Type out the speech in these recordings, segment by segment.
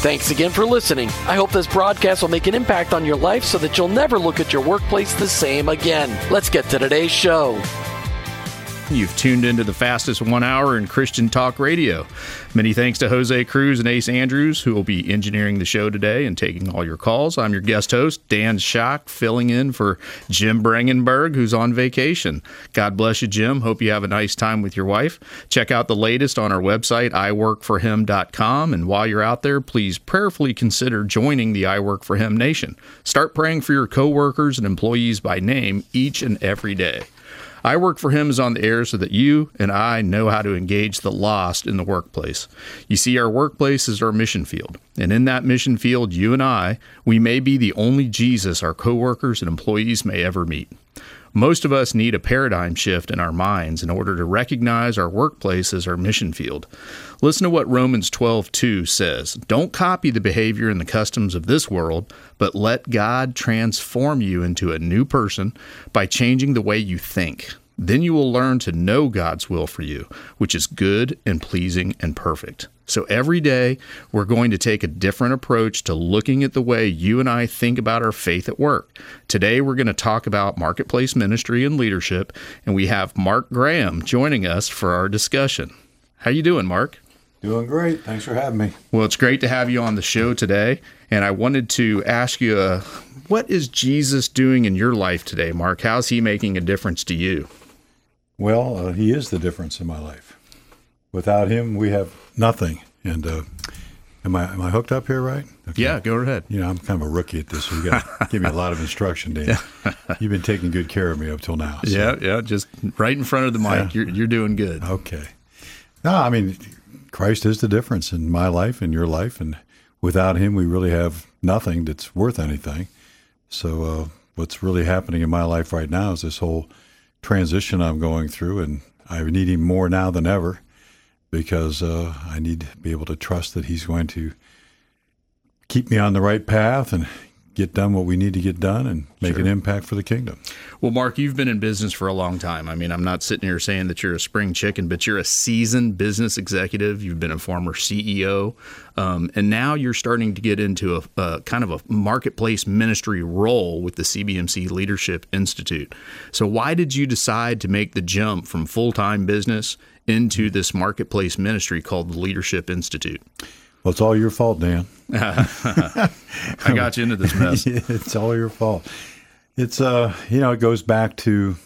Thanks again for listening. I hope this broadcast will make an impact on your life so that you'll never look at your workplace the same again. Let's get to today's show. You've tuned into the fastest one hour in Christian talk radio. Many thanks to Jose Cruz and Ace Andrews, who will be engineering the show today and taking all your calls. I'm your guest host, Dan Shock, filling in for Jim Brangenberg, who's on vacation. God bless you, Jim. Hope you have a nice time with your wife. Check out the latest on our website, iworkforhim.com. And while you're out there, please prayerfully consider joining the I Work for Him Nation. Start praying for your coworkers and employees by name each and every day. I Work for Him is on the air so that you and I know how to engage the lost in the workplace. You see, our workplace is our mission field. And in that mission field, you and I, we may be the only Jesus our coworkers and employees may ever meet. Most of us need a paradigm shift in our minds in order to recognize our workplace as our mission field. Listen to what Romans 12:2 says. Don't copy the behavior and the customs of this world, but let God transform you into a new person by changing the way you think. Then you will learn to know God's will for you, which is good and pleasing and perfect. So every day, we're going to take a different approach to looking at the way you and I think about our faith at work. Today, we're going to talk about marketplace ministry and leadership, and we have Mark Graham joining us for our discussion. How you doing, Mark? Doing great. Thanks for having me. Well, it's great to have you on the show today. And I wanted to ask you, uh, what is Jesus doing in your life today, Mark? How's he making a difference to you? Well, uh, he is the difference in my life. Without him, we have nothing. And uh, am I am I hooked up here, right? Okay. Yeah, go ahead. You know, I'm kind of a rookie at this, so you got to give me a lot of instruction, Dan. You've been taking good care of me up till now. So. Yeah, yeah, just right in front of the mic. Yeah. You're you're doing good. Okay. No, I mean, Christ is the difference in my life and your life, and without Him, we really have nothing that's worth anything. So, uh, what's really happening in my life right now is this whole transition I'm going through, and I need him more now than ever because uh, I need to be able to trust that he's going to keep me on the right path and get done what we need to get done and make sure. an impact for the kingdom. Well, Mark, you've been in business for a long time. I mean, I'm not sitting here saying that you're a spring chicken, but you're a seasoned business executive. You've been a former CEO, um, and now you're starting to get into a, a, kind of a marketplace ministry role with the CBMC Leadership Institute. So, why did you decide to make the jump from full time business into this marketplace ministry called the Leadership Institute? Well, it's all your fault, Dan. I got you into this mess. it's all your fault. It's uh, you know, it goes back to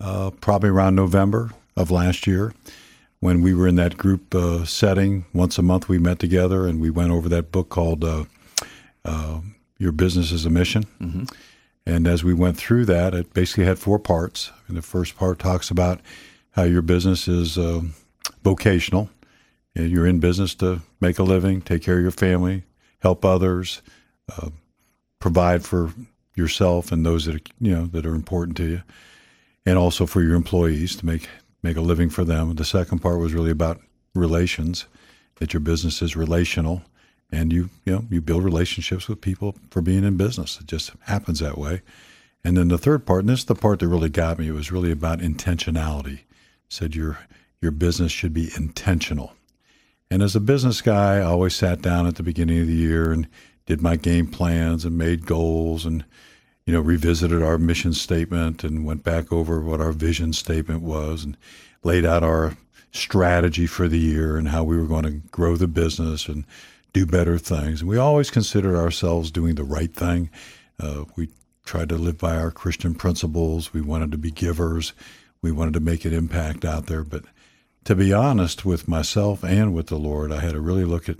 uh, probably around November of last year when we were in that group uh, setting. Once a month, we met together and we went over that book called uh, uh "Your Business is a Mission." Mm-hmm. And as we went through that, it basically had four parts. And the first part talks about how your business is uh, vocational you're in business to make a living, take care of your family, help others, uh, provide for yourself and those that are, you know that are important to you, and also for your employees to make make a living for them. The second part was really about relations, that your business is relational, and you you know you build relationships with people for being in business. It just happens that way. And then the third part, and this is the part that really got me, it was really about intentionality. Said your your business should be intentional. And as a business guy, I always sat down at the beginning of the year and did my game plans and made goals and you know revisited our mission statement and went back over what our vision statement was and laid out our strategy for the year and how we were going to grow the business and do better things. And we always considered ourselves doing the right thing. Uh, we tried to live by our Christian principles. We wanted to be givers. We wanted to make an impact out there. But to be honest with myself and with the Lord, I had to really look at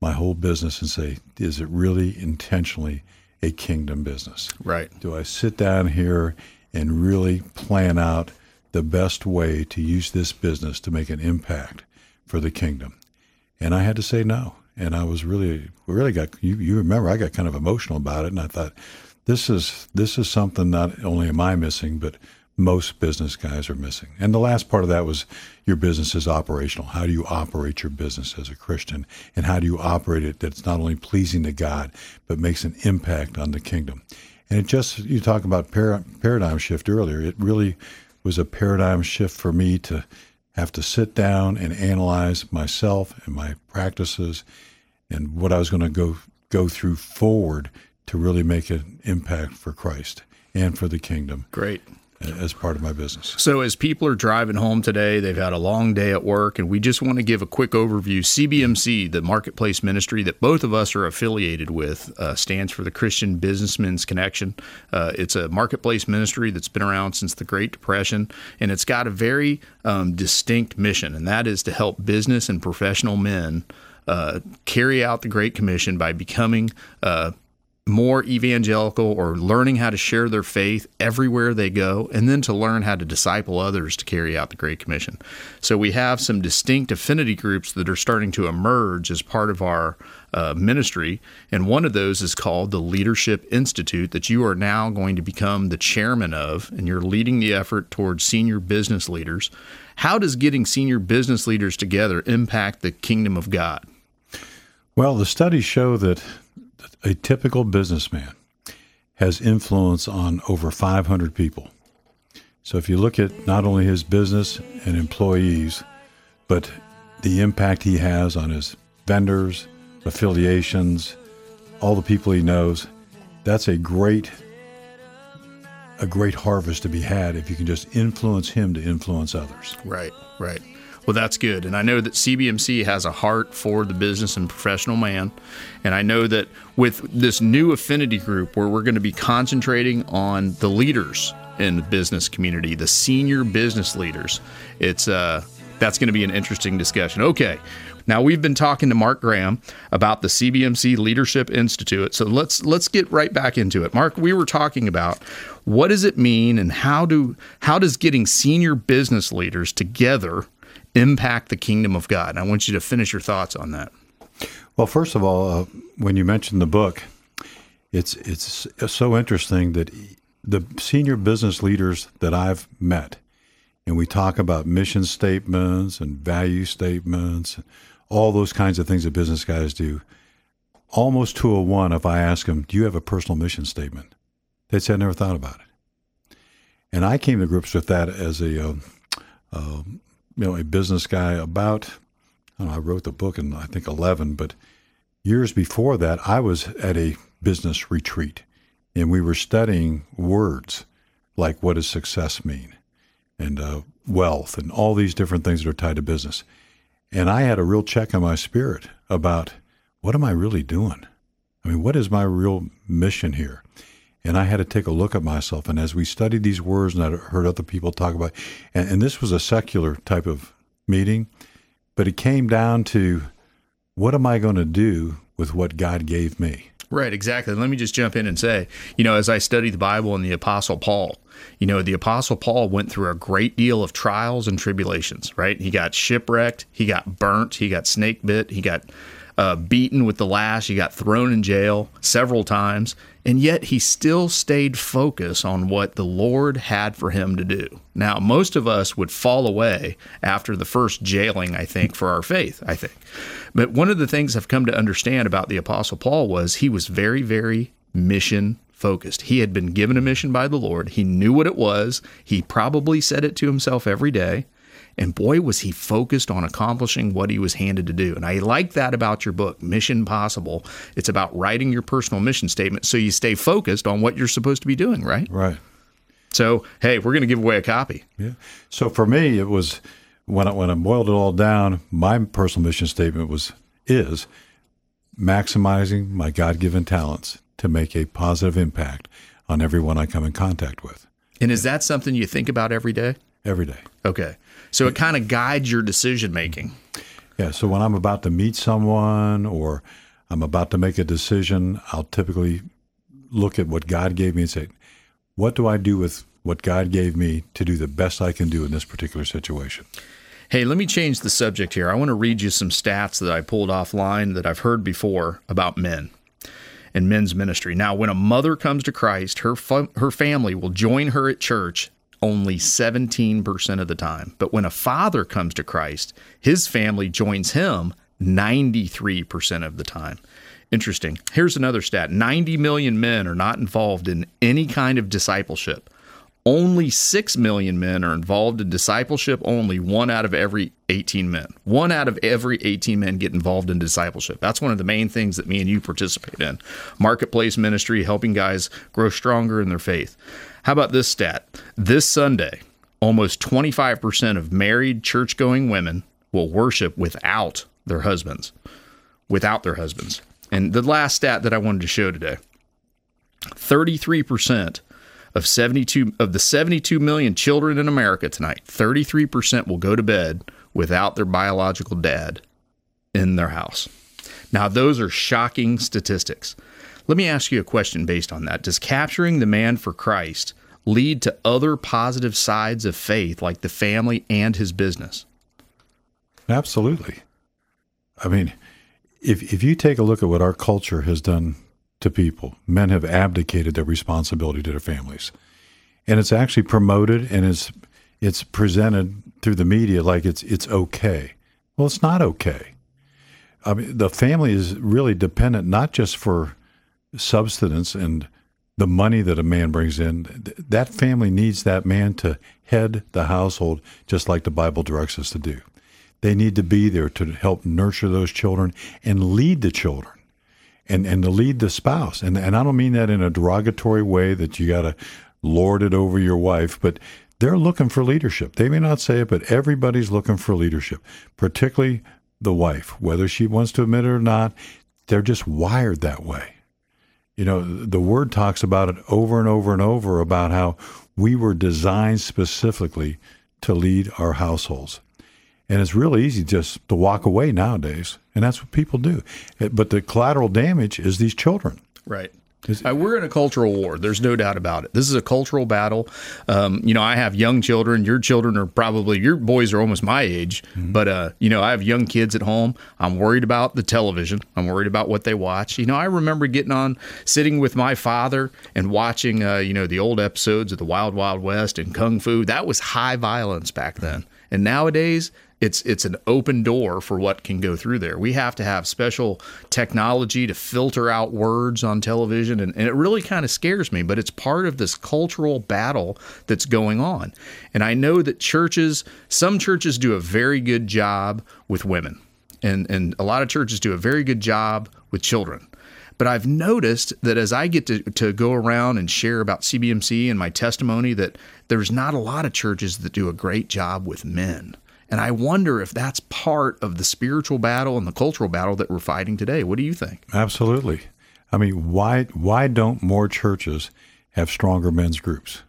my whole business and say, is it really intentionally a kingdom business? Right. Do I sit down here and really plan out the best way to use this business to make an impact for the kingdom? And I had to say no. And I was really, really got you. You remember, I got kind of emotional about it, and I thought, this is this is something not only am I missing, but most business guys are missing. And the last part of that was your business is operational. How do you operate your business as a Christian? And how do you operate it that's not only pleasing to God, but makes an impact on the kingdom? And it just, you talk about par- paradigm shift earlier. It really was a paradigm shift for me to have to sit down and analyze myself and my practices and what I was going to go go through forward to really make an impact for Christ and for the kingdom. Great as part of my business. So, as people are driving home today, they've had a long day at work, and we just want to give a quick overview. CBMC, the marketplace ministry that both of us are affiliated with, uh, stands for the Christian Businessmen's Connection. Uh, it's a marketplace ministry that's been around since the Great Depression, and it's got a very um, distinct mission, and that is to help business and professional men. Uh, carry out the Great Commission by becoming uh, more evangelical or learning how to share their faith everywhere they go, and then to learn how to disciple others to carry out the Great Commission. So we have some distinct affinity groups that are starting to emerge as part of our uh, ministry, and one of those is called the Leadership Institute that you are now going to become the chairman of, and you're leading the effort towards senior business leaders. How does getting senior business leaders together impact the kingdom of God? Well, the studies show that a typical businessman has influence on over 500 people. So if you look at not only his business and employees, but the impact he has on his vendors, affiliations, all the people he knows, that's a great a great harvest to be had if you can just influence him to influence others. Right, right. Well, that's good. And I know that CBMC has a heart for the business and professional man. And I know that with this new affinity group where we're going to be concentrating on the leaders in the business community, the senior business leaders, it's uh, that's going to be an interesting discussion. Okay. Now we've been talking to Mark Graham about the CBMC Leadership Institute. So let's let's get right back into it. Mark, we were talking about what does it mean and how do how does getting senior business leaders together impact the kingdom of God? And I want you to finish your thoughts on that. Well, first of all, uh, when you mentioned the book, it's it's so interesting that the senior business leaders that I've met, and we talk about mission statements and value statements, all those kinds of things that business guys do. Almost to a one, if I ask them, "Do you have a personal mission statement?" They'd say, "I never thought about it." And I came to grips with that as a uh, uh, you know, a business guy about, I, know, I wrote the book in, I think, 11, but years before that, I was at a business retreat and we were studying words like what does success mean and uh, wealth and all these different things that are tied to business. And I had a real check in my spirit about what am I really doing? I mean, what is my real mission here? And I had to take a look at myself. And as we studied these words, and I heard other people talk about, and, and this was a secular type of meeting, but it came down to what am I going to do with what God gave me? Right, exactly. Let me just jump in and say, you know, as I study the Bible and the Apostle Paul, you know, the Apostle Paul went through a great deal of trials and tribulations, right? He got shipwrecked, he got burnt, he got snake bit, he got uh, beaten with the lash. He got thrown in jail several times, and yet he still stayed focused on what the Lord had for him to do. Now, most of us would fall away after the first jailing, I think, for our faith, I think. But one of the things I've come to understand about the Apostle Paul was he was very, very mission focused. He had been given a mission by the Lord. He knew what it was. He probably said it to himself every day. And boy, was he focused on accomplishing what he was handed to do. And I like that about your book, Mission Possible. It's about writing your personal mission statement so you stay focused on what you're supposed to be doing, right? Right. So, hey, we're going to give away a copy. Yeah. So for me, it was when I, when I boiled it all down, my personal mission statement was is maximizing my God-given talents to make a positive impact on everyone I come in contact with And is that something you think about every day? every day. Okay. So it kind of guides your decision making. Yeah, so when I'm about to meet someone or I'm about to make a decision, I'll typically look at what God gave me and say, what do I do with what God gave me to do the best I can do in this particular situation? Hey, let me change the subject here. I want to read you some stats that I pulled offline that I've heard before about men and men's ministry. Now, when a mother comes to Christ, her fa- her family will join her at church only 17% of the time. But when a father comes to Christ, his family joins him 93% of the time. Interesting. Here's another stat 90 million men are not involved in any kind of discipleship. Only 6 million men are involved in discipleship, only one out of every 18 men. One out of every 18 men get involved in discipleship. That's one of the main things that me and you participate in. Marketplace ministry, helping guys grow stronger in their faith. How about this stat? This Sunday, almost 25% of married church going women will worship without their husbands. Without their husbands. And the last stat that I wanted to show today 33% of 72 of the 72 million children in America tonight, 33% will go to bed without their biological dad in their house. Now, those are shocking statistics. Let me ask you a question based on that. Does capturing the man for Christ lead to other positive sides of faith like the family and his business? Absolutely. I mean, if if you take a look at what our culture has done to people, men have abdicated their responsibility to their families. And it's actually promoted and it's it's presented through the media like it's it's okay. Well, it's not okay. I mean, the family is really dependent not just for subsistence and the money that a man brings in. Th- That family needs that man to head the household just like the Bible directs us to do. They need to be there to help nurture those children and lead the children and, and to lead the spouse. And, and I don't mean that in a derogatory way that you got to lord it over your wife, but they're looking for leadership. They may not say it, but everybody's looking for leadership, particularly the wife, whether she wants to admit it or not. They're just wired that way. You know, the word talks about it over and over and over about how we were designed specifically to lead our households. And it's really easy just to walk away nowadays. And that's what people do. But the collateral damage is these children. Right. Uh, we're in a cultural war. There's no doubt about it. This is a cultural battle. Um, you know, I have young children. Your children are probably your boys are almost my age, but uh, you know, I have young kids at home. I'm worried about the television. I'm worried about what they watch. You know, I remember getting on, sitting with my father and watching, uh, you know, the old episodes of the Wild Wild West and Kung Fu. That was high violence back then. And nowadays, it's it's an open door for what can go through there. We have to have special technology to filter out words on television, and, and it really kind of scares me. But it's part of this cultural battle that's going on. And I know that churches, some churches do a very good job with women, and and a lot of churches do a very good job with children. But I've noticed that as I get to, to go around and share about CBMC and my testimony, that there's not a lot of churches that do a great job with men. And I wonder if that's part of the spiritual battle and the cultural battle that we're fighting today. What do you think? Absolutely. I mean, why why don't more churches have stronger men's groups?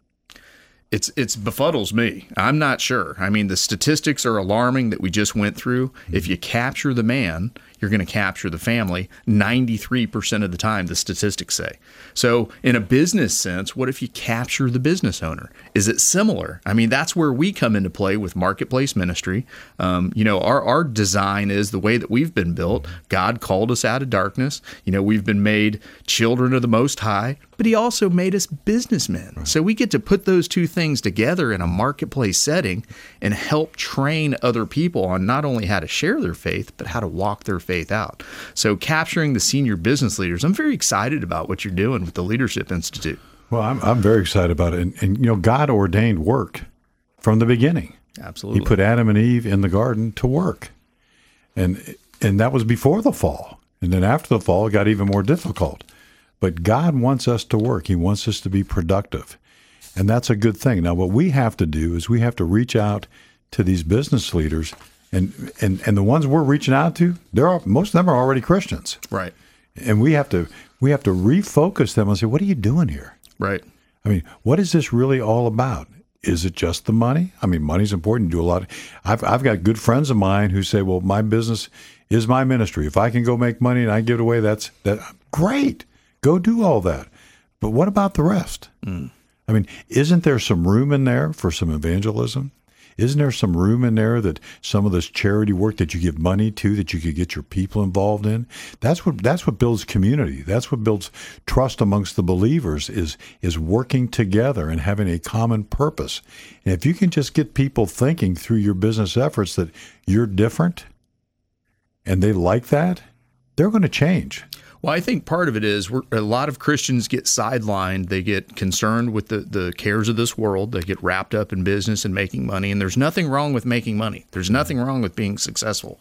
It's it's befuddles me. I'm not sure. I mean, the statistics are alarming that we just went through. If mm-hmm. you capture the man, you're going to capture the family 93% of the time the statistics say. So, in a business sense, what if you capture the business owner? Is it similar? I mean, that's where we come into play with marketplace ministry. Um, you know, our our design is the way that we've been built. God called us out of darkness. You know, we've been made children of the most high, but he also made us businessmen. So we get to put those two things together in a marketplace setting and help train other people on not only how to share their faith, but how to walk their faith out. So capturing the senior business leaders, I'm very excited about what you're doing with the Leadership Institute. Well, I'm I'm very excited about it. And, and you know, God ordained work from the beginning. Absolutely. He put Adam and Eve in the garden to work. And and that was before the fall. And then after the fall it got even more difficult. But God wants us to work. He wants us to be productive. And that's a good thing. Now what we have to do is we have to reach out to these business leaders and and, and the ones we're reaching out to, they're most of them are already Christians. right. And we have to we have to refocus them and say, what are you doing here? Right. I mean, what is this really all about? Is it just the money? I mean, money's important. You do a lot. Of, I've I've got good friends of mine who say, "Well, my business is my ministry. If I can go make money and I give it away, that's that great. Go do all that." But what about the rest? Mm. I mean, isn't there some room in there for some evangelism? Isn't there some room in there that some of this charity work that you give money to that you could get your people involved in? That's what that's what builds community. That's what builds trust amongst the believers is is working together and having a common purpose. And if you can just get people thinking through your business efforts that you're different and they like that, they're going to change. Well, I think part of it is a lot of Christians get sidelined. They get concerned with the, the cares of this world. They get wrapped up in business and making money. And there's nothing wrong with making money, there's nothing wrong with being successful.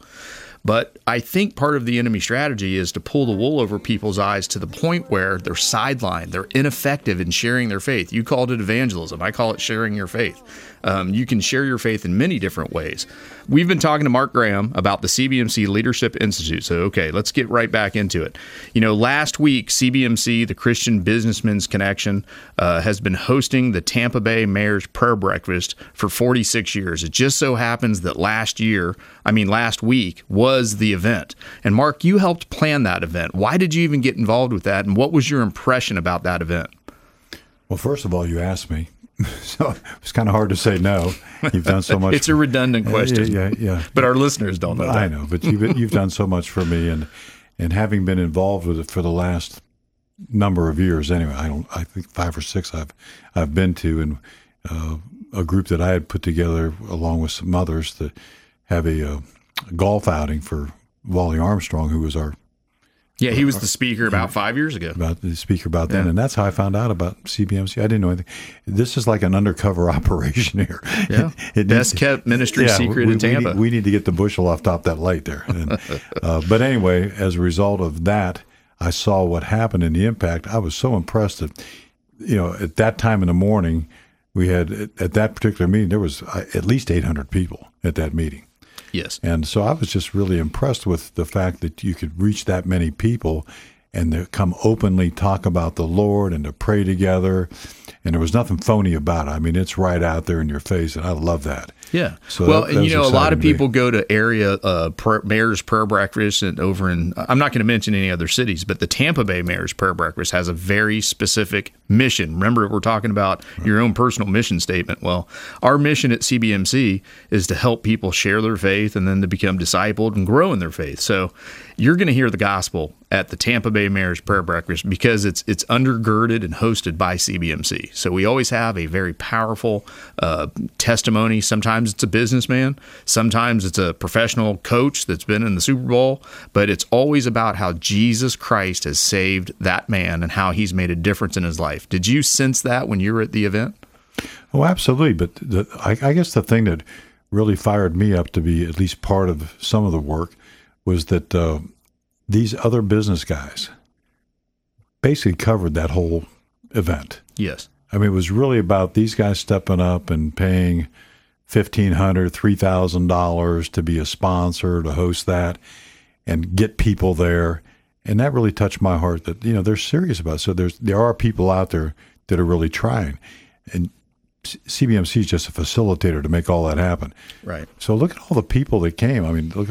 But I think part of the enemy strategy is to pull the wool over people's eyes to the point where they're sidelined, they're ineffective in sharing their faith. You called it evangelism, I call it sharing your faith. Um, you can share your faith in many different ways. We've been talking to Mark Graham about the CBMC Leadership Institute. So, okay, let's get right back into it. You know, last week, CBMC, the Christian Businessmen's Connection, uh, has been hosting the Tampa Bay Mayor's Prayer Breakfast for 46 years. It just so happens that last year, I mean, last week, was the event. And Mark, you helped plan that event. Why did you even get involved with that? And what was your impression about that event? Well, first of all, you asked me so it's kind of hard to say no. You've done so much. it's a redundant question. Yeah, yeah, yeah. But our listeners don't know. That. I know, but you've you've done so much for me, and and having been involved with it for the last number of years, anyway, I don't. I think five or six I've I've been to, and uh, a group that I had put together along with some others to have a, uh, golf outing for Wally Armstrong, who was our yeah, he was the speaker about five years ago. About the speaker about then, yeah. and that's how I found out about CBMC. I didn't know anything. This is like an undercover operation here. Yeah, it best needs, kept ministry yeah, secret we, in Tampa. We need, we need, to get the bushel off top that light there. And, uh, but anyway, as a result of that, I saw what happened and the impact. I was so impressed that, you know, at that time in the morning, we had at that particular meeting there was uh, at least 800 people at that meeting Yes. And so I was just really impressed with the fact that you could reach that many people and to come openly talk about the Lord and to pray together. And there was nothing phony about it. I mean, it's right out there in your face, and I love that. Yeah. So well, that, that and you know, a lot of people go to area uh, prayer, mayor's prayer breakfast, and over in I'm not going to mention any other cities, but the Tampa Bay mayor's prayer breakfast has a very specific mission. Remember, we're talking about right. your own personal mission statement. Well, our mission at CBMC is to help people share their faith and then to become discipled and grow in their faith. So you're going to hear the gospel at the Tampa Bay Mayor's Prayer Breakfast because it's it's undergirded and hosted by CBMC. So we always have a very powerful uh, testimony. Sometimes it's a businessman, sometimes it's a professional coach that's been in the Super Bowl, but it's always about how Jesus Christ has saved that man and how he's made a difference in his life. Did you sense that when you were at the event? Oh, absolutely. But the, I, I guess the thing that really fired me up to be at least part of some of the work was that uh, these other business guys basically covered that whole event. Yes. I mean, it was really about these guys stepping up and paying fifteen hundred, three thousand dollars to be a sponsor to host that and get people there. And that really touched my heart that, you know, they're serious about it. So there's there are people out there that are really trying. And CBMC is just a facilitator to make all that happen. Right. So look at all the people that came. I mean, look,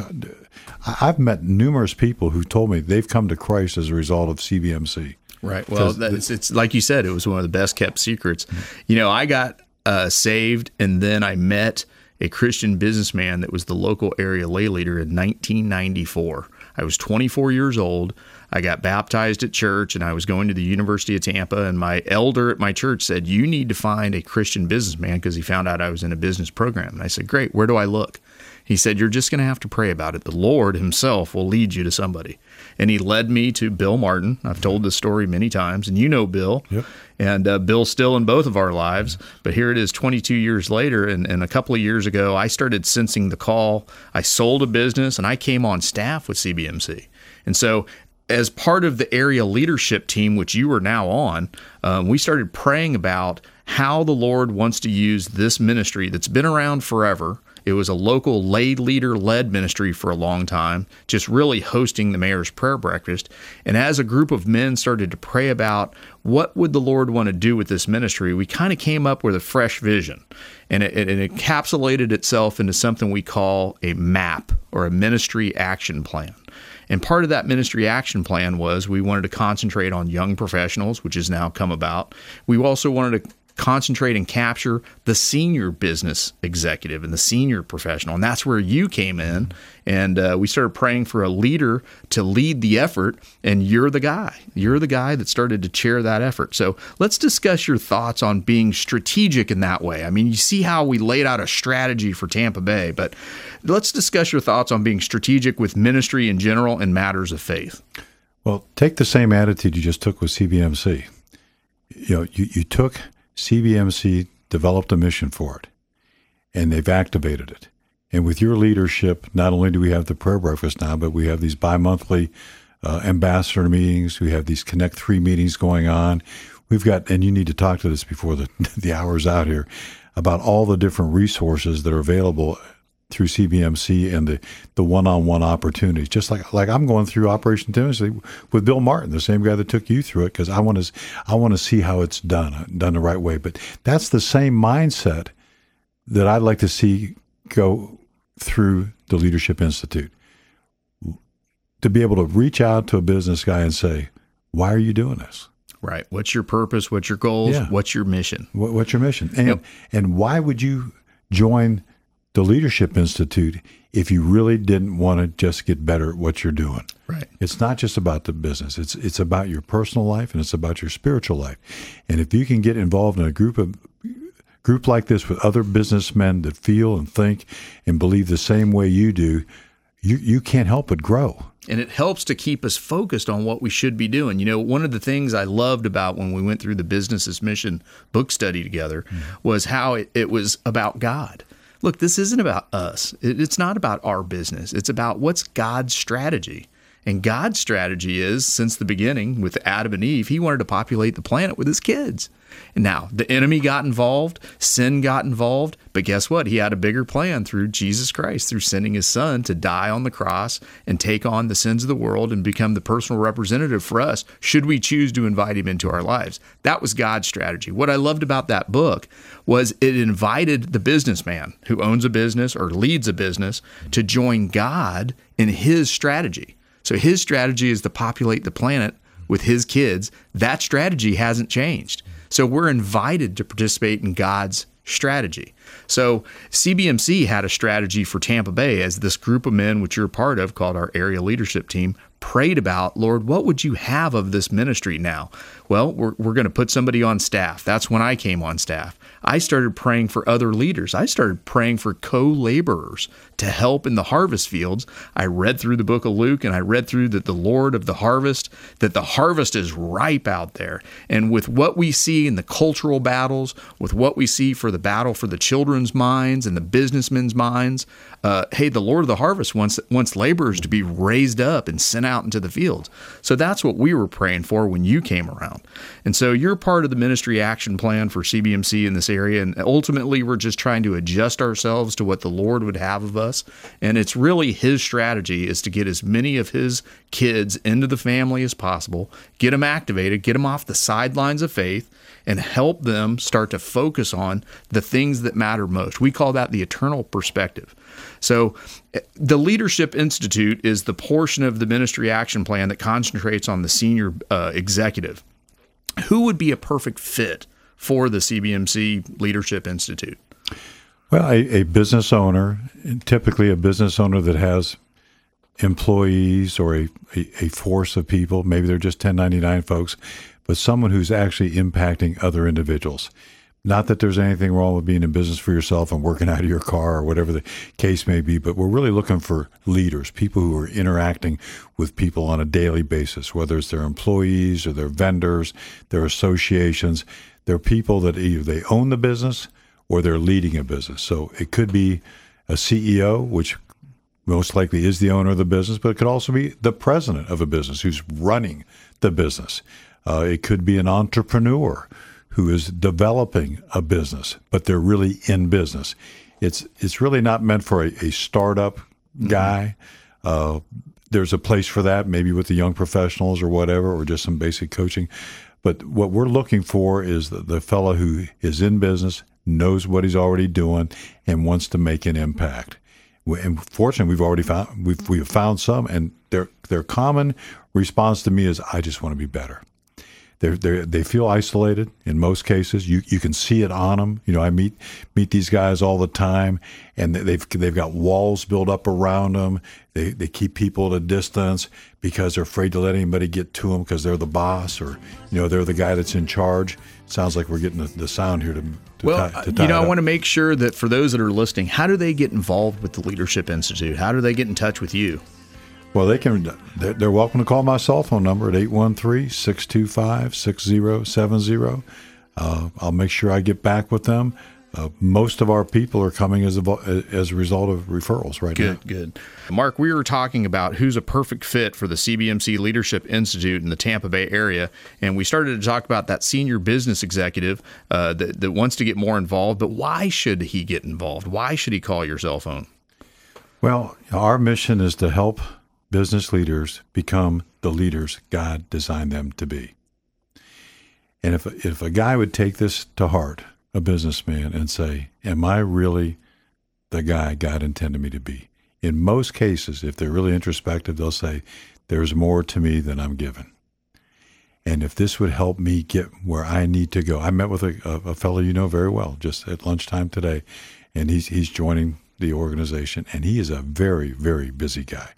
I've met numerous people who told me they've come to Christ as a result of CBMC. Right. Well, it's, it's like you said, it was one of the best kept secrets. You know, I got uh, saved, and then I met a Christian businessman that was the local area lay leader in 1994. I was 24 years old. I got baptized at church and I was going to the University of Tampa. And my elder at my church said, You need to find a Christian businessman because he found out I was in a business program. And I said, Great, where do I look? He said, You're just going to have to pray about it. The Lord Himself will lead you to somebody. And He led me to Bill Martin. I've told this story many times, and you know Bill. Yep. And uh, Bill's still in both of our lives. But here it is 22 years later. And, and a couple of years ago, I started sensing the call. I sold a business and I came on staff with CBMC. And so as part of the area leadership team, which you are now on, um, we started praying about how the Lord wants to use this ministry that's been around forever It was a local lay leader led ministry for a long time, just really hosting the mayor's prayer breakfast. And as a group of men started to pray about what would the Lord want to do with this ministry, we kind of came up with a fresh vision. And it, it, encapsulated itself into something we call a map or a ministry action plan. And part of that ministry action plan was we wanted to concentrate on young professionals, which has now come about. We also wanted to concentrate and capture the senior business executive and the senior professional. And that's where you came in. And uh, we started praying for a leader to lead the effort. And you're the guy. You're the guy that started to chair that effort. So let's discuss your thoughts on being strategic in that way. I mean, you see how we laid out a strategy for Tampa Bay, but let's discuss your thoughts on being strategic with ministry in general and matters of faith. Well, take the same attitude you just took with CBMC. You know, you, you took CBMC developed a mission for it, and they've activated it. And with your leadership, not only do we have the prayer breakfast now, but we have these bi monthly uh, ambassador meetings. We have these Connect 3 meetings going on. We've got, and you need to talk to this before the, the hour's out here, about all the different resources that are available through CBMC and the, the one-on-one opportunities. Just like like I'm going through Operation Timothy with Bill Martin, the same guy that took you through it, because I want to I want to see how it's done uh, done the right way. But that's the same mindset that I'd like to see go through the Leadership Institute. To be able to reach out to a business guy and say, "Why are you doing this?" Right. What's your purpose? What's your goals? Yeah. What's your mission? What's your mission? And yep. and why would you join? The Leadership Institute if you really didn't want to just get better at what you're doing. Right. It's not just about the business. It's it's about your personal life and it's about your spiritual life. And if you can get involved in a group of group like this with other businessmen that feel and think and believe the same way you do, you you can't help but grow. And it helps to keep us focused on what we should be doing. You know, one of the things I loved about when we went through the Business Mission book study together mm-hmm. was how it, it was about God look, this isn't about us. It's not about our business. It's about what's God's strategy. And God's strategy is, since the beginning with Adam and Eve, he wanted to populate the planet with his kids. Now the enemy got involved, sin got involved, but guess what? He had a bigger plan through Jesus Christ, through sending his son to die on the cross and take on the sins of the world and become the personal representative for us, should we choose to invite him into our lives. That was God's strategy. What I loved about that book was it invited the businessman who owns a business or leads a business to join God in his strategy. So his strategy is to populate the planet with his kids. That strategy hasn't changed. So we're invited to participate in God's strategy. So CBMC had a strategy for Tampa Bay as this group of men, which you're part of, called our area leadership team, prayed about, Lord, what would you have of this ministry now? Well, we're, we're going to put somebody on staff. That's when I came on staff. I started praying for other leaders. I started praying for co laborers to help in the harvest fields. I read through the book of Luke and I read through that the Lord of the harvest, that the harvest is ripe out there. And with what we see in the cultural battles, with what we see for the battle for the children's minds and the businessmen's minds, uh, hey, the Lord of the harvest wants, wants laborers to be raised up and sent out into the fields. So that's what we were praying for when you came around. And so you're part of the ministry action plan for CBMC in this area. And ultimately, we're just trying to adjust ourselves to what the Lord would have of us. And it's really His strategy is to get as many of His kids into the family as possible, get them activated, get them off the sidelines of faith, and help them start to focus on the things that matter most. We call that the eternal perspective. So, eh, the Leadership Institute is the portion of the ministry action plan that concentrates on the senior uh, executive. Who would be a perfect fit for the CBMC Leadership Institute? Well, a, a business owner, typically a business owner that has employees or a, a, a, force of people, maybe they're just 1099 folks, but someone who's actually impacting other individuals. Not that there's anything wrong with being in business for yourself and working out of your car or whatever the case may be, but we're really looking for leaders, people who are interacting with people on a daily basis, whether it's their employees or their vendors, their associations. They're people that either they own the business or they're leading a business. So it could be a CEO, which most likely is the owner of the business, but it could also be the president of a business who's running the business. Uh, it could be an entrepreneur who is developing a business, but they're really in business. it's it's really not meant for a, a startup guy. Uh, there's a place for that, maybe with the young professionals or whatever, or just some basic coaching. But what we're looking for is the, the fellow who is in business, knows what he's already doing, and wants to make an impact. And fortunately, we've already found we've we've found some, and their their common response to me is, "I just want to be better." They they they feel isolated in most cases. You you can see it on them. You know, I meet meet these guys all the time, and they've they've got walls built up around them. They they keep people at a distance because they're afraid to let anybody get to them because they're the boss or you know they're the guy that's in charge. Sounds like we're getting the, the sound here to, to Well, tie, uh, to you know, I want to make sure that for those that are listening, how do they get involved with the Leadership Institute? How do they get in touch with you? Well, they can. They're, welcome to call my cell phone number at 813-625-6070. Uh, I'll make sure I get back with them. Uh, most of our people are coming as a as a result of referrals right now. Good, good. Mark, we were talking about who's a perfect fit for the CBMC Leadership Institute in the Tampa Bay area, and we started to talk about that senior business executive uh, that, that wants to get more involved. But why should he get involved? Why should he call your cell phone? Well, our mission is to help business leaders become the leaders God designed them to be. And if if a guy would take this to heart, a businessman, and say, "Am I really the guy God intended me to be?" In most cases, if they're really introspective, they'll say, "There's more to me than I'm given." And if this would help me get where I need to go, I met with a, a, a fellow you know very well just at lunchtime today, and he's he's joining the organization, and he is a very very busy guy.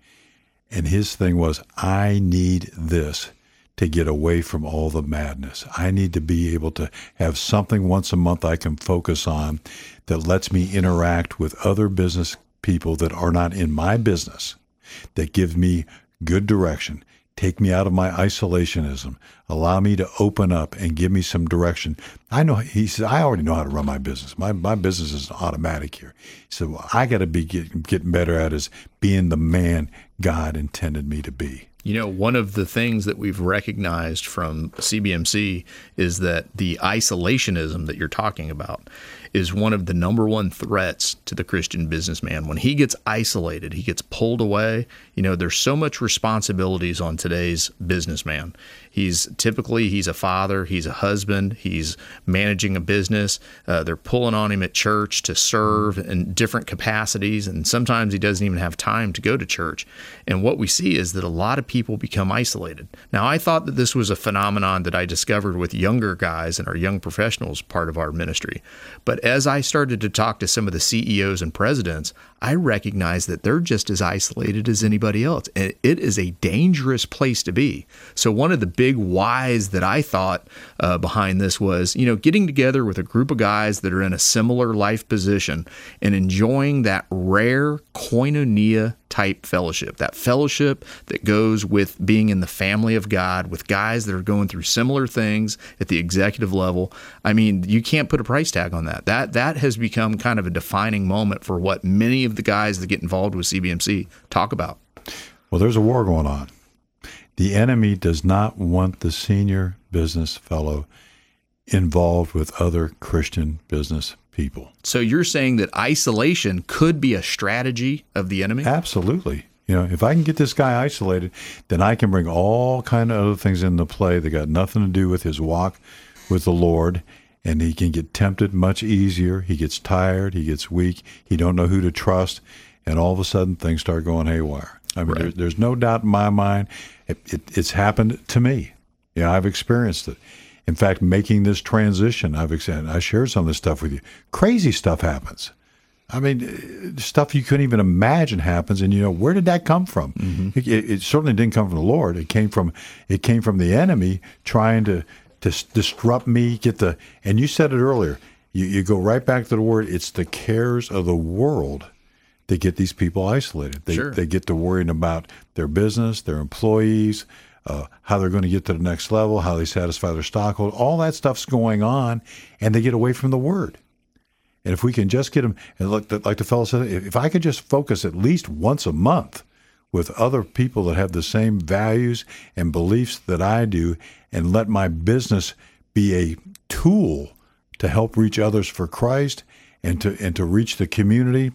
And his thing was, I need this to get away from all the madness. I need to be able to have something once a month I can focus on that lets me interact with other business people that are not in my business, that give me good direction, take me out of my isolationism, allow me to open up and give me some direction. I know he said I already know how to run my business. My my business is automatic here. He said, well, I got to be get, getting better at is being the man God intended me to be. You know, one of the things that we've recognized from CBMC is that the isolationism that you're talking about is one of the number one threats to the Christian businessman. When he gets isolated, he gets pulled away. You know, there's so much responsibilities on today's businessman. He's typically he's a father, he's a husband, he's managing a business. Uh, they're pulling on him at church to serve in different capacities, and sometimes he doesn't even have time to go to church. And what we see is that a lot of people become isolated. Now, I thought that this was a phenomenon that I discovered with younger guys and our young professionals part of our ministry. But as I started to talk to some of the CEOs and presidents, I recognize that they're just as isolated as anybody else. And it is a dangerous place to be. So, one of the big whys that I thought uh, behind this was, you know, getting together with a group of guys that are in a similar life position and enjoying that rare koinonia type fellowship, that fellowship that goes with being in the family of God with guys that are going through similar things at the executive level. I mean, you can't put a price tag on that. That that has become kind of a defining moment for what many of the guys that get involved with CBMC talk about. Well, there's a war going on. The enemy does not want the senior business fellow involved with other Christian business people. So you're saying that isolation could be a strategy of the enemy? Absolutely. You know, if I can get this guy isolated, then I can bring all kind of other things into play that got nothing to do with his walk with the Lord, and he can get tempted much easier. He gets tired, he gets weak, he don't know who to trust, and all of a sudden things start going haywire. I mean, Right. there, there's no doubt in my mind, it, it, it's happened to me. Yeah, I've experienced it. In fact, making this transition, I've I shared some of this stuff with you. Crazy stuff happens. I mean, uh, stuff you couldn't even imagine happens, and you know where did that come from? It, it, it certainly didn't come from the Lord. It came from it came from the enemy trying to to disrupt me. Get the and you said it earlier. You, you go right back to the word. It's the cares of the world that get these people isolated. They Sure. they get to worrying about their business, their employees, uh, how they're going to get to the next level, how they satisfy their stockholders. All that stuff's going on, and they get away from the word. And if we can just get them, and the, like the fellow said, if I could just focus at least once a month with other people that have the same values and beliefs that I do, and let my business be a tool to help reach others for Christ, and to and to reach the community,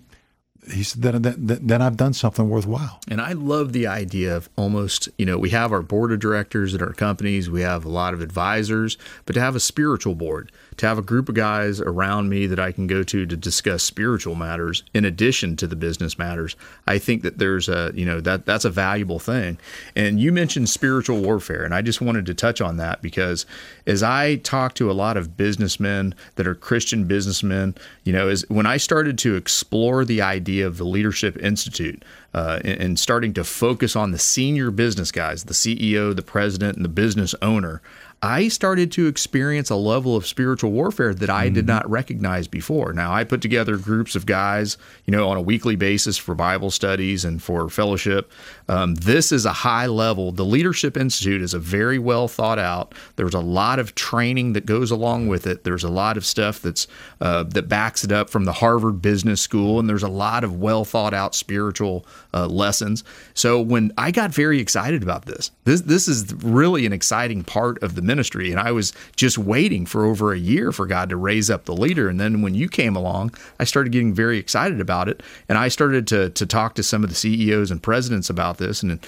he said, then, then, then I've done something worthwhile. And I love the idea of almost, you know, we have our board of directors at our companies, we have a lot of advisors, but to have a spiritual board, to have a group of guys around me that I can go to to discuss spiritual matters in addition to the business matters, I think that there's a, you know, that that's a valuable thing. And you mentioned spiritual warfare, and I just wanted to touch on that because as I talk to a lot of businessmen that are Christian businessmen, you know, is when I started to explore the idea of the Leadership Institute, uh, and, and, starting to focus on the senior business guys, the CEO, the president, and the business owner, I started to experience a level of spiritual warfare that I mm-hmm. did not recognize before. Now, I put together groups of guys, you know, on a weekly basis for Bible studies and for fellowship. Um, this is a high level. The Leadership Institute is a very well thought out. There's a lot of training that goes along with it. There's a lot of stuff that's uh, that backs it up from the Harvard Business School, and there's a lot of well thought out spiritual uh, lessons. So when I got very excited about this, this this is really an exciting part of the ministry. And I was just waiting for over a year for God to raise up the leader. And then when you came along, I started getting very excited about it. And I started to, to talk to some of the CEOs and presidents about this. And,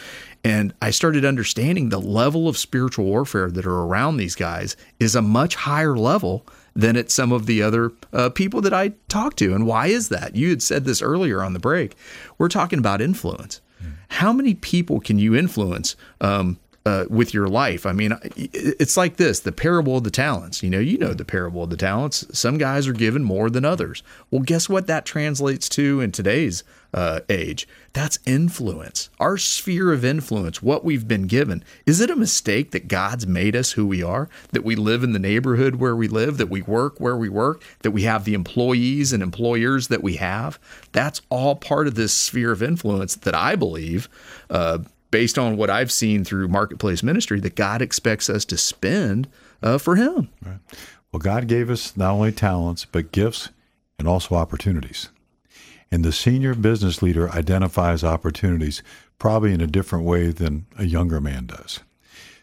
and I started understanding the level of spiritual warfare that are around these guys is a much higher level than at some of the other uh, people that I talked to. And why is that? You had said this earlier on the break. We're talking about influence. Hmm. How many people can you influence um, uh, with your life. I mean, it's like this the parable of the talents. You know, you know the parable of the talents. Some guys are given more than others. Well, guess what that translates to in today's uh, age? That's influence. Our sphere of influence, what we've been given. Is it a mistake that God's made us who we are? That we live in the neighborhood where we live, that we work where we work, that we have the employees and employers that we have? That's all part of this sphere of influence that I believe. Uh, based on what I've seen through marketplace ministry, that God expects us to spend uh, for Him. Right. Well, God gave us not only talents, but gifts and also opportunities. And the senior business leader identifies opportunities probably in a different way than a younger man does.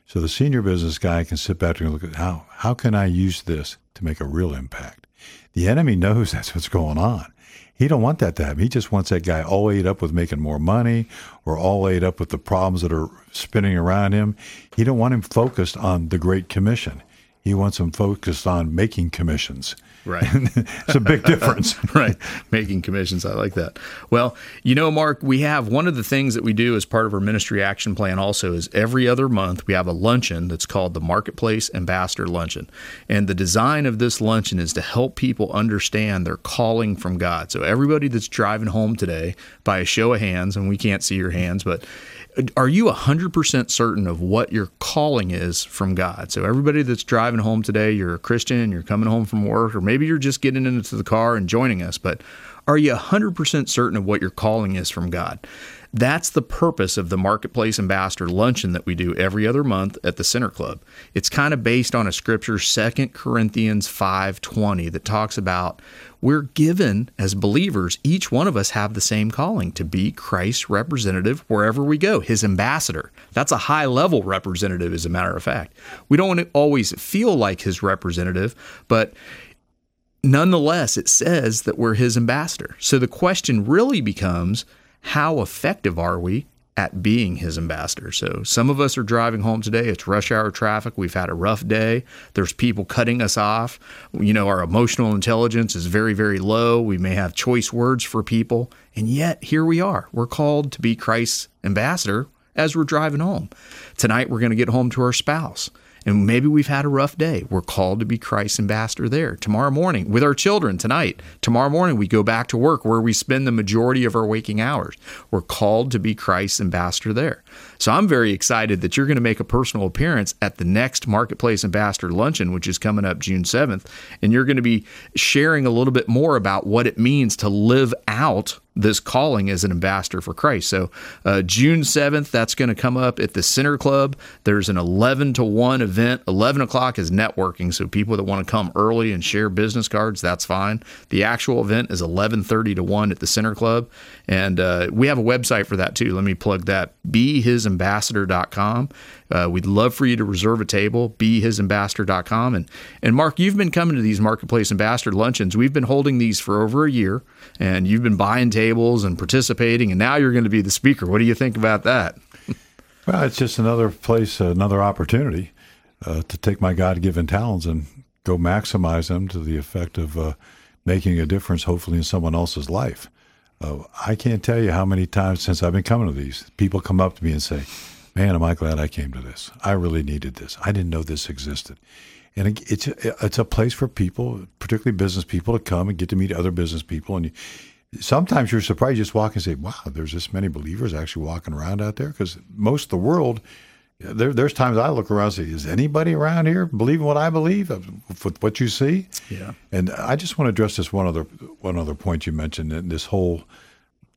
So the senior business guy can sit back and look at how how can I use this to make a real impact. The enemy knows that's what's going on. He don't want that to happen. He just wants that guy all ate up with making more money or all ate up with the problems that are spinning around him. He don't want him focused on the Great Commission. He wants him focused on making commissions Right. it's a big difference. right. Making commissions. I like that. Well, you know, Mark, we have one of the things that we do as part of our ministry action plan also is every other month we have a luncheon that's called the Marketplace Ambassador Luncheon. And the design of this luncheon is to help people understand their calling from God. So everybody that's driving home today, by a show of hands, and we can't see your hands, but are you 100% certain of what your calling is from God? So, everybody that's driving home today, you're a Christian, you're coming home from work, or maybe you're just getting into the car and joining us, but are you 100% certain of what your calling is from God? That's the purpose of the Marketplace Ambassador Luncheon that we do every other month at the Center Club. It's kind of based on a scripture, 2 Corinthians 5:20, that talks about we're given as believers, each one of us have the same calling to be Christ's representative wherever we go, his ambassador. That's a high level representative, as a matter of fact. We don't always feel like his representative, but nonetheless, it says that we're his ambassador. So the question really becomes how effective are we at being his ambassador. So some of us are driving home today. It's rush hour traffic. We've had a rough day. There's people cutting us off. You know, our emotional intelligence is very, very low. We may have choice words for people. And yet, here we are. We're called to be Christ's ambassador as we're driving home. Tonight, we're going to get home to our spouse. And maybe we've had a rough day. We're called to be Christ's ambassador there. Tomorrow morning, with our children tonight, tomorrow morning, we go back to work where we spend the majority of our waking hours. We're called to be Christ's ambassador there. So I'm very excited that you're going to make a personal appearance at the next Marketplace Ambassador Luncheon, which is coming up June 7th. And you're going to be sharing a little bit more about what it means to live out this calling as an ambassador for Christ. So, uh, June 7th, that's going to come up at the Center Club. There's an 11 to 1 event. 11 o'clock is networking. So, people that want to come early and share business cards, that's fine. The actual event is 11:30 to 1 at the Center Club. And uh, we have a website for that too. Let me plug that. Be His behisambassador.com. Uh, we'd love for you to reserve a table, behisambassador.com. And, and Mark, you've been coming to these Marketplace Ambassador luncheons. We've been holding these for over a year, and you've been buying tables and participating, and now you're going to be the speaker. What do you think about that? well, it's just another place, another opportunity uh, to take my God given talents and go maximize them to the effect of uh, making a difference, hopefully, in someone else's life. Uh, I can't tell you how many times since I've been coming to these, people come up to me and say, Man, am I glad I came to this. I really needed this. I didn't know this existed. And it's it's a place for people, particularly business people, to come and get to meet other business people. And you, sometimes you're surprised. You just walk and say, "Wow, there's this many believers actually walking around out there." Because most of the world, there, there's times I look around and say, "Is anybody around here believing what I believe with what you see?" Yeah. And I just want to address this one other one other point you mentioned, and this whole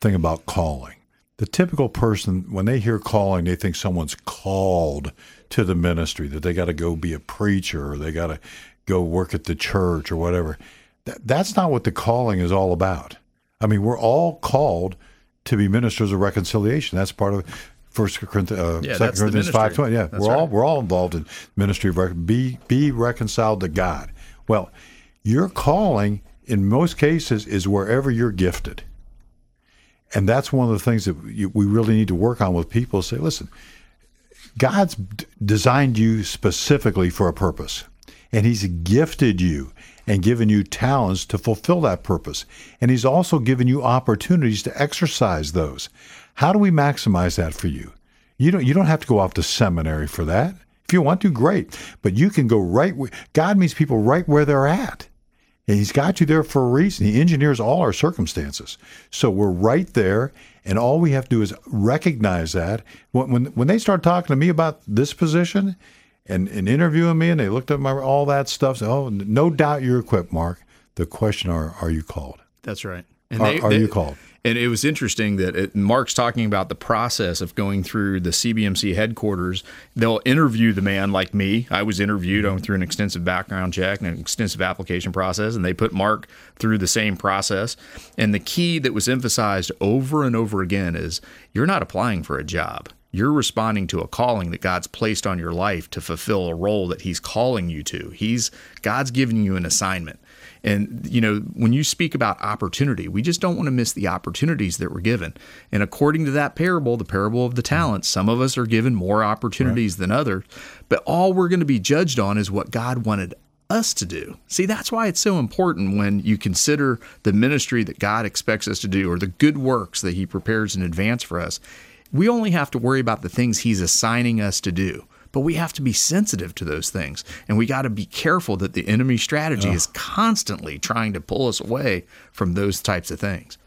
thing about calling. The typical person, when they hear calling, they think someone's called to the ministry, that they got to go be a preacher or they got to go work at the church or whatever. That, that's not what the calling is all about. I mean, we're all called to be ministers of reconciliation. That's part of First Corinthians, uh, yeah, Second Corinthians five twenty. Yeah, that's we're right. all we're all involved in ministry of rec- be be reconciled to God. Well, your calling in most cases is wherever you're gifted, and that's one of the things that we really need to work on with people. Say, listen, God's designed you specifically for a purpose, and He's gifted you and given you talents to fulfill that purpose, and He's also given you opportunities to exercise those. How do we maximize that for you? You don't you don't have to go off to seminary for that. If you want to, great. But you can go right where God meets people right where they're at. And he's got you there for a reason. He engineers all our circumstances. So we're right there, and all we have to do is recognize that. When when, when they start talking to me about this position and, and interviewing me and they looked at my all that stuff, say, oh, no doubt you're equipped, Mark. The question are are you called? That's right. And Are, are you called? And it was interesting that it, Mark's talking about the process of going through the CBMC headquarters. They'll interview the man like me. I was interviewed. Mm-hmm. I went through an extensive background check and an extensive application process, and they put Mark through the same process. And the key that was emphasized over and over again is you're not applying for a job. You're responding to a calling that God's placed on your life to fulfill a role that He's calling you to. He's God's giving you an assignment. And, you know, when you speak about opportunity, we just don't want to miss the opportunities that we're given. And according to that parable, the parable of the mm-hmm. talents, some of us are given more opportunities right. than others, but all we're going to be judged on is what God wanted us to do. See, that's why it's so important when you consider the ministry that God expects us to do or the good works that He prepares in advance for us. We only have to worry about the things He's assigning us to do but we have to be sensitive to those things. And we got to be careful that the enemy strategy is constantly trying to pull us away from those types of things.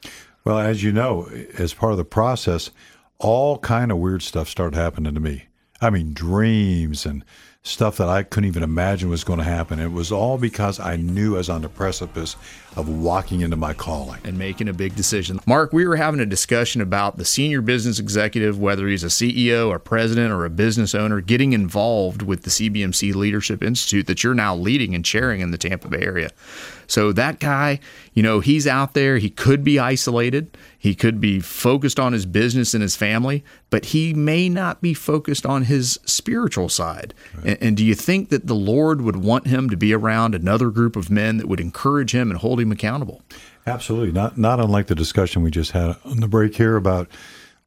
Well, as you know, as part of the process, all kind of weird stuff started happening to me. I mean, dreams and stuff that I couldn't even imagine was going to happen. It was all because I knew I was on the precipice of walking into my calling and making a big decision. Mark, we were having a discussion about the senior business executive, whether he's a CEO, a president, or a business owner, getting involved with the CBMC Leadership Institute that you're now leading and chairing in the Tampa Bay area. So that guy, you know, he's out there. He could be isolated. He could be focused on his business and his family, but he may not be focused on his spiritual side. Right. And, and do you think that the Lord would want him to be around another group of men that would encourage him and hold him accountable? Absolutely. Not not unlike the discussion we just had on the break here about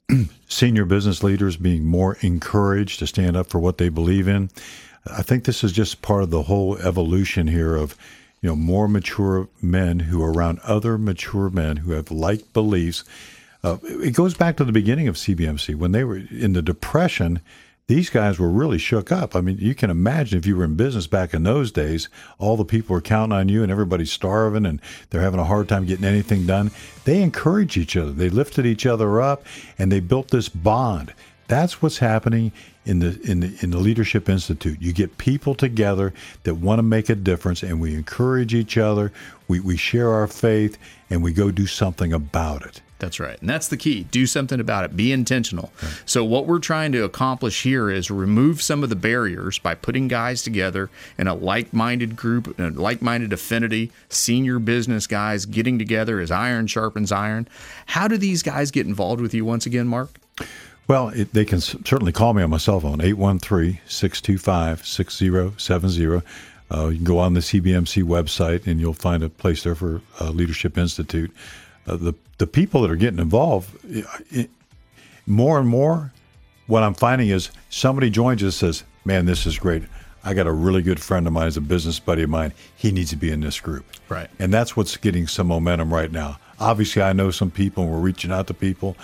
senior business leaders being more encouraged to stand up for what they believe in. I think this is just part of the whole evolution here of you know, more mature men who are around other mature men who have like beliefs. Uh, it goes back to the beginning of CBMC when they were in the Depression. These guys were really shook up. I mean, you can imagine if you were in business back in those days, all the people are counting on you and everybody's starving and they're having a hard time getting anything done. They encouraged each other, they lifted each other up, and they built this bond. That's what's happening in the in the in the Leadership Institute. You get people together that want to make a difference, and we encourage each other. We we share our faith, and we go do something about it. That's right. And that's the key. Do something about it. Be intentional. Right. So, what we're trying to accomplish here is remove some of the barriers by putting guys together in a like minded group, a like minded affinity, senior business guys getting together as iron sharpens iron. How do these guys get involved with you once again, Mark? Well, it, they can certainly call me on my cell phone, 813 625 6070. Uh, you can go on the CBMC website and you'll find a place there for uh, Leadership Institute. Uh, the, the people that are getting involved, it, more and more, what I'm finding is somebody joins us says, Man, this is great. I got a really good friend of mine, is a business buddy of mine. He needs to be in this group. Right. And that's what's getting some momentum right now. Obviously, I know some people and we're reaching out to people,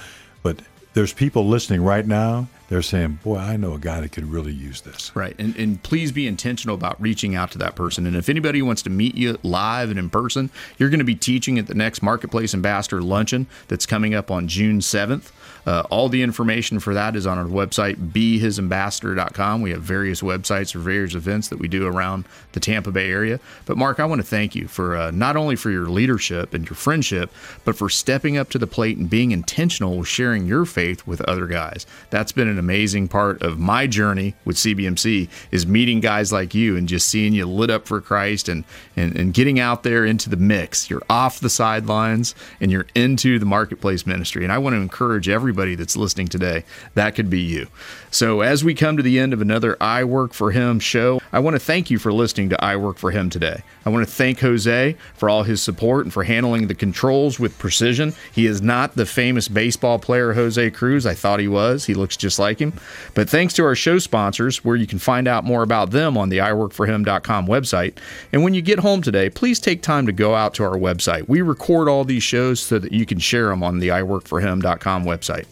but there's people listening right now. They're saying, "Boy, I know a guy that could really use this." Right, and and please be intentional about reaching out to that person. And if anybody wants to meet you live and in person, you're going to be teaching at the next Marketplace Ambassador Luncheon that's coming up on June seventh. Uh, all the information for that is on our website, behisambassador.com. We have various websites for various events that we do around the Tampa Bay area. But, Mark, I want to thank you for uh, not only for your leadership and your friendship, but for stepping up to the plate and being intentional with sharing your faith with other guys. That's been an amazing part of my journey with CBMC is meeting guys like you and just seeing you lit up for Christ and, and, and getting out there into the mix. You're off the sidelines and you're into the marketplace ministry. And I want to encourage everybody everybody that's listening today, that could be you. So, as we come to the end of another I Work for Him show, I want to thank you for listening to I Work for Him today. I want to thank Jose for all his support and for handling the controls with precision. He is not the famous baseball player Jose Cruz I thought he was. He looks just like him. But thanks to our show sponsors, where you can find out more about them on the iworkforhim.com website. And when you get home today, please take time to go out to our website. We record all these shows so that you can share them on the iworkforhim.com website.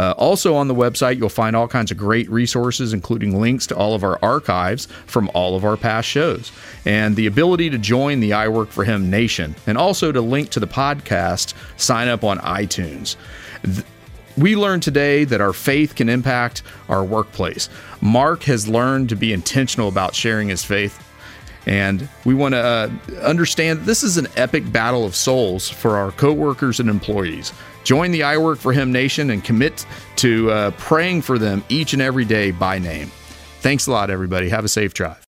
Uh, also on the website, you'll find all kinds of great resources, including links to all of our archives from all of our past shows, and the ability to join the I Work for Him Nation, and also to link to the podcast, sign up on iTunes. Th- we learned today that our faith can impact our workplace. Mark has learned to be intentional about sharing his faith and we want to uh, understand this is an epic battle of souls for our coworkers and employees. Join the I Work for Him Nation and commit to uh, praying for them each and every day by name. Thanks a lot, everybody. Have a safe drive.